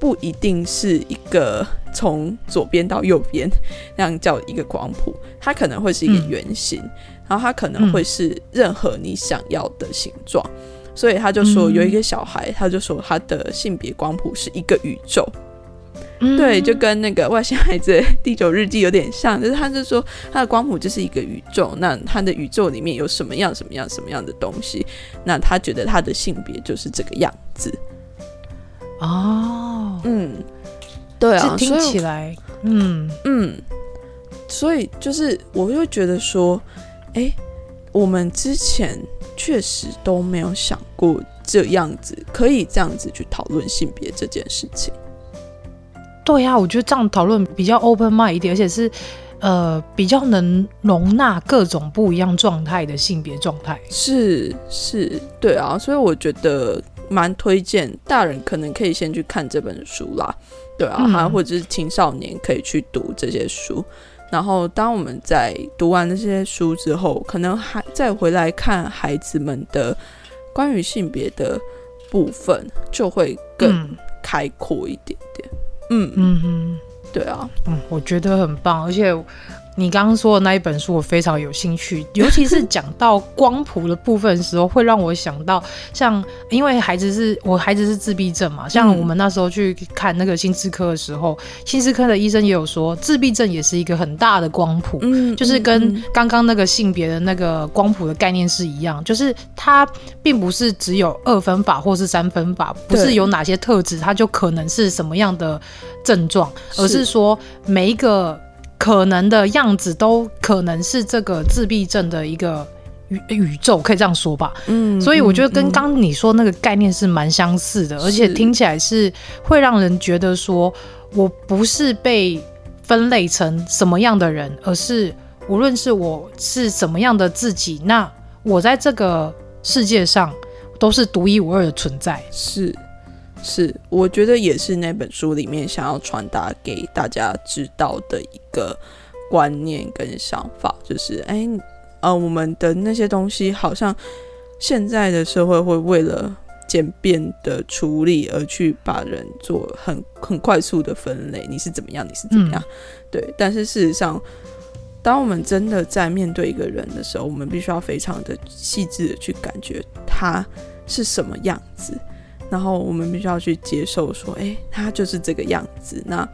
Speaker 1: 不一定是一个从左边到右边那样叫一个光谱，它可能会是一个圆形，嗯、然后它可能会是任何你想要的形状。嗯、所以他就说有一个小孩，他就说他的性别光谱是一个宇宙，嗯、对，就跟那个外星孩子第九日记有点像，就是他就说他的光谱就是一个宇宙，那他的宇宙里面有什么样什么样什么样的东西，那他觉得他的性别就是这个样子。
Speaker 3: 哦，
Speaker 1: 嗯，对啊，
Speaker 3: 听起来，嗯
Speaker 1: 嗯，所以就是我又觉得说，哎、欸，我们之前确实都没有想过这样子，可以这样子去讨论性别这件事情。
Speaker 3: 对呀、啊，我觉得这样讨论比较 open mind 一点，而且是呃比较能容纳各种不一样状态的性别状态。
Speaker 1: 是是，对啊，所以我觉得。蛮推荐大人可能可以先去看这本书啦，对啊，嗯、或者是青少年可以去读这些书。然后当我们在读完这些书之后，可能还再回来看孩子们的关于性别的部分，就会更开阔一点点。嗯嗯嗯，对啊，
Speaker 3: 嗯，我觉得很棒，而且。你刚刚说的那一本书，我非常有兴趣，尤其是讲到光谱的部分的时候，会让我想到像，因为孩子是我孩子是自闭症嘛，[laughs] 像我们那时候去看那个心智科的时候，心智科的医生也有说，自闭症也是一个很大的光谱，嗯，就是跟刚刚那个性别的那个光谱的概念是一样，就是它并不是只有二分法或是三分法，不是有哪些特质它就可能是什么样的症状，而是。说每一个。可能的样子都可能是这个自闭症的一个宇宇宙，可以这样说吧。嗯，所以我觉得跟刚刚你说那个概念是蛮相似的，嗯、而且听起来是会让人觉得说，我不是被分类成什么样的人，而是无论是我是什么样的自己，那我在这个世界上都是独一无二的存在。
Speaker 1: 是。是，我觉得也是那本书里面想要传达给大家知道的一个观念跟想法，就是，哎，呃，我们的那些东西，好像现在的社会会为了简便的处理而去把人做很很快速的分类，你是怎么样，你是怎么样，嗯、对。但是事实上，当我们真的在面对一个人的时候，我们必须要非常的细致的去感觉他是什么样子。然后我们必须要去接受，说，哎，他就是这个样子。那，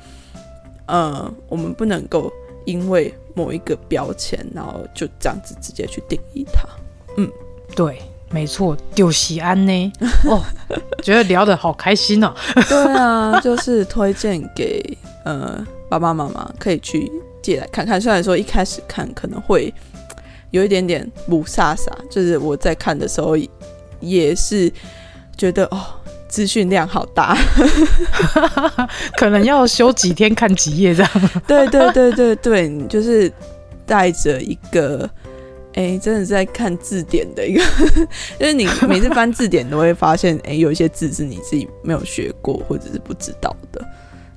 Speaker 1: 呃，我们不能够因为某一个标签，然后就这样子直接去定义他。嗯，
Speaker 3: 对，没错，丢西安呢。[laughs] 哦，觉得聊得好开心哦。
Speaker 1: 对啊，就是推荐给呃爸爸妈妈可以去借来看看。虽然说一开始看可能会有一点点雾煞煞，就是我在看的时候也是觉得哦。资讯量好大，[laughs]
Speaker 3: 可能要修几天看几页这样。[laughs]
Speaker 1: 对对对对对，你就是带着一个，哎、欸，真的是在看字典的一个，[laughs] 就是你每次翻字典都会发现，哎、欸，有一些字是你自己没有学过或者是不知道的，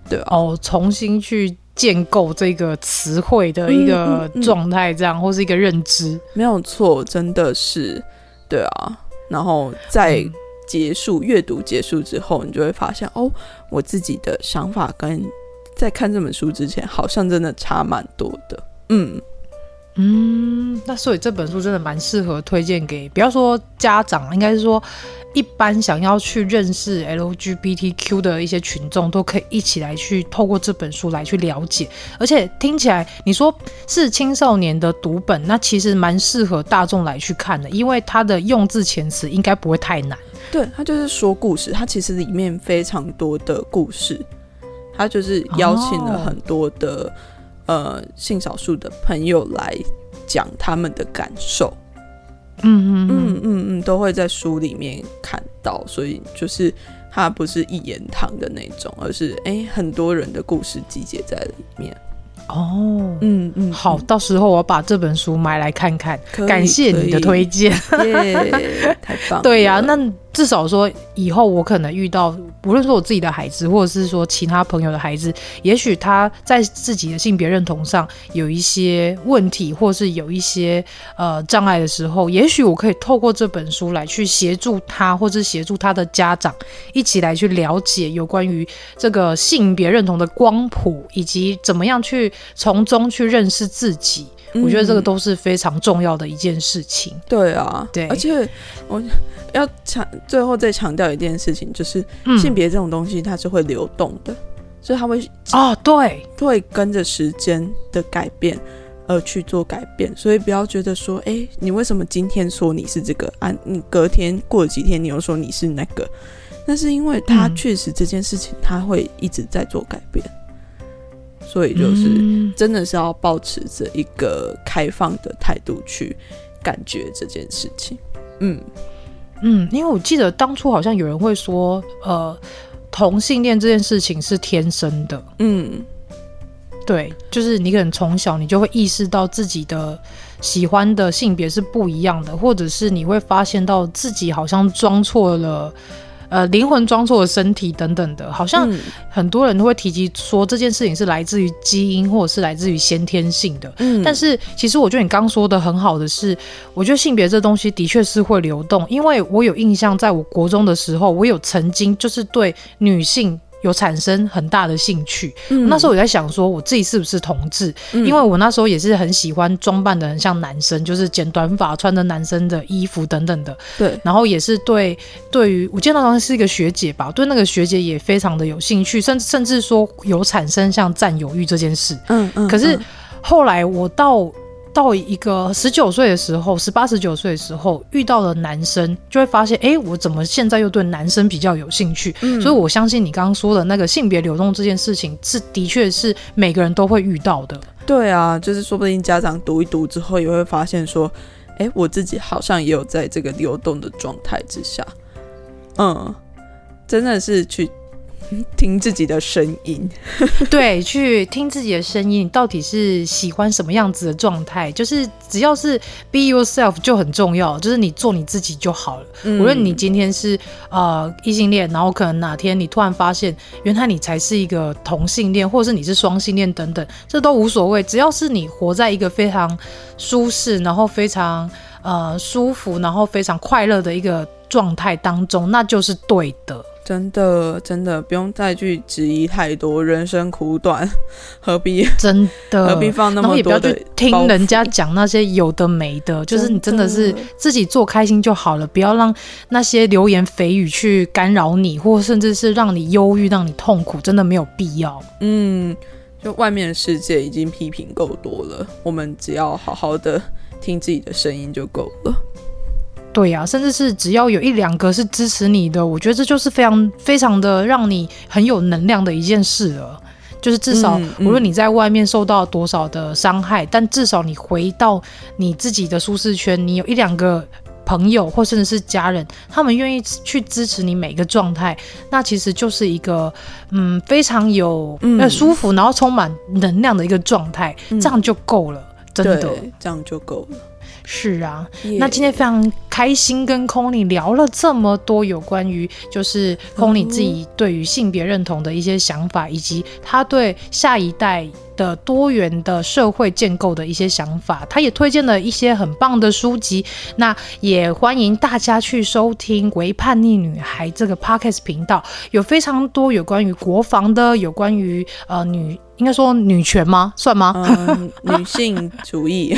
Speaker 1: 对吧？
Speaker 3: 哦，重新去建构这个词汇的一个状态，这样、嗯嗯嗯、或是一个认知，
Speaker 1: 没有错，真的是，对啊，然后再。结束阅读结束之后，你就会发现哦，我自己的想法跟在看这本书之前好像真的差蛮多的。嗯
Speaker 3: 嗯，那所以这本书真的蛮适合推荐给，不要说家长，应该是说，一般想要去认识 LGBTQ 的一些群众，都可以一起来去透过这本书来去了解。而且听起来你说是青少年的读本，那其实蛮适合大众来去看的，因为它的用字遣词应该不会太难。
Speaker 1: 对，他就是说故事，他其实里面非常多的故事，他就是邀请了很多的、哦、呃性少数的朋友来讲他们的感受。嗯嗯嗯嗯嗯，都会在书里面看到，所以就是它不是一言堂的那种，而是哎、欸、很多人的故事集结在里面。
Speaker 3: 哦，
Speaker 1: 嗯嗯，
Speaker 3: 好，到时候我把这本书买来看看。感谢你的推荐，
Speaker 1: 耶，太棒了。[laughs]
Speaker 3: 对呀、啊，那。至少说，以后我可能遇到，无论说我自己的孩子，或者是说其他朋友的孩子，也许他在自己的性别认同上有一些问题，或是有一些呃障碍的时候，也许我可以透过这本书来去协助他，或是协助他的家长，一起来去了解有关于这个性别认同的光谱，以及怎么样去从中去认识自己。我觉得这个都是非常重要的一件事情。
Speaker 1: 嗯、对啊，
Speaker 3: 对，
Speaker 1: 而且我要强最后再强调一件事情，就是性别这种东西它是会流动的，嗯、所以它会
Speaker 3: 哦，对，
Speaker 1: 会跟着时间的改变而去做改变。所以不要觉得说，哎、欸，你为什么今天说你是这个啊？你隔天过了几天，你又说你是那个？那是因为它确实这件事情它会一直在做改变。所以就是真的是要保持着一个开放的态度去感觉这件事情。嗯
Speaker 3: 嗯，因为我记得当初好像有人会说，呃，同性恋这件事情是天生的。嗯，对，就是你可能从小你就会意识到自己的喜欢的性别是不一样的，或者是你会发现到自己好像装错了。呃，灵魂装错的身体等等的，好像很多人都会提及说这件事情是来自于基因，或者是来自于先天性的。嗯，但是其实我觉得你刚说的很好的是，我觉得性别这东西的确是会流动，因为我有印象，在我国中的时候，我有曾经就是对女性。有产生很大的兴趣，嗯、那时候我在想说，我自己是不是同志？嗯、因为我那时候也是很喜欢装扮的很像男生，就是剪短发、穿着男生的衣服等等的。对，然后也是对对于我见到好像是一个学姐吧，对那个学姐也非常的有兴趣，甚至甚至说有产生像占有欲这件事。嗯嗯。可是后来我到。到一个十九岁的时候，十八十九岁的时候遇到了男生，就会发现，哎、欸，我怎么现在又对男生比较有兴趣？嗯，所以我相信你刚刚说的那个性别流动这件事情，是的确是每个人都会遇到的。
Speaker 1: 对啊，就是说不定家长读一读之后，也会发现说，哎、欸，我自己好像也有在这个流动的状态之下，嗯，真的是去。听自己的声音，[laughs]
Speaker 3: 对，去听自己的声音，你到底是喜欢什么样子的状态？就是只要是 be yourself 就很重要，就是你做你自己就好了。嗯、无论你今天是呃异性恋，然后可能哪天你突然发现，原来你才是一个同性恋，或者是你是双性恋等等，这都无所谓。只要是你活在一个非常舒适，然后非常呃舒服，然后非常快乐的一个状态当中，那就是对的。
Speaker 1: 真的，真的不用再去质疑太多。人生苦短，[laughs] 何必
Speaker 3: 真的
Speaker 1: 何必放那么多的？
Speaker 3: 不要去听人家讲那些有的没的，就是你真的是自己做开心就好了，不要让那些流言蜚语去干扰你，或甚至是让你忧郁、让你痛苦，真的没有必要。
Speaker 1: 嗯，就外面的世界已经批评够多了，我们只要好好的听自己的声音就够了。
Speaker 3: 对呀、啊，甚至是只要有一两个是支持你的，我觉得这就是非常非常的让你很有能量的一件事了。就是至少无论你在外面受到多少的伤害，但至少你回到你自己的舒适圈，你有一两个朋友或甚至是家人，他们愿意去支持你每一个状态，那其实就是一个嗯非常有呃舒服，然后充满能量的一个状态，嗯、这样就够了，真的，
Speaker 1: 这样就够了。
Speaker 3: 是啊.那今天非常开心跟 Connie 聊了这么多有关于就是 Connie 自己对于性别认同的一些想法，以及他对下一代的多元的社会建构的一些想法，他也推荐了一些很棒的书籍。那也欢迎大家去收听《为叛逆女孩》这个 Podcast 频道，有非常多有关于国防的，有关于呃女，应该说女权吗？算吗？
Speaker 1: 嗯、[laughs] 女性主义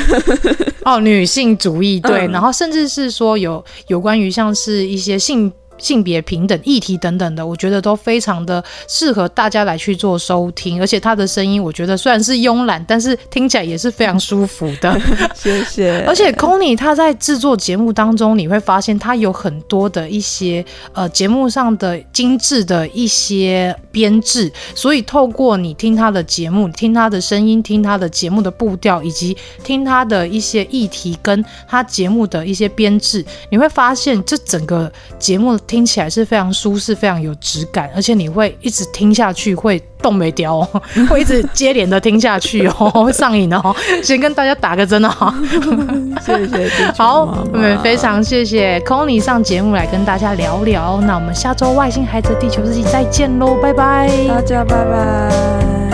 Speaker 3: 哦，女性主义对，嗯、然后甚至是说有有关于像是一些性性别平等议题等等的，我觉得都非常的适合大家来去做收听。而且他的声音，我觉得虽然是慵懒，但是听起来也是非常舒服的。[laughs]
Speaker 1: 谢谢。[laughs]
Speaker 3: 而且 Connie 他在制作节目当中，你会发现他有很多的一些呃节目上的精致的一些编制，所以透过你听他的节目，听他的声音，听他的节目的步调，以及听他的一些议题跟他节目的一些编制，你会发现这整个节目听起来是非常舒适、非常有质感，而且你会一直听下去，会动没掉哦，[laughs] 会一直接连的听下去哦，会 [laughs] 上瘾哦。先跟大家打个针哦，[laughs]
Speaker 1: 谢谢。
Speaker 3: 好，我们非常谢谢 Connie 上节目来跟大家聊聊。那我们下周外星孩子地球日记再见喽，拜拜，
Speaker 1: 大家拜拜。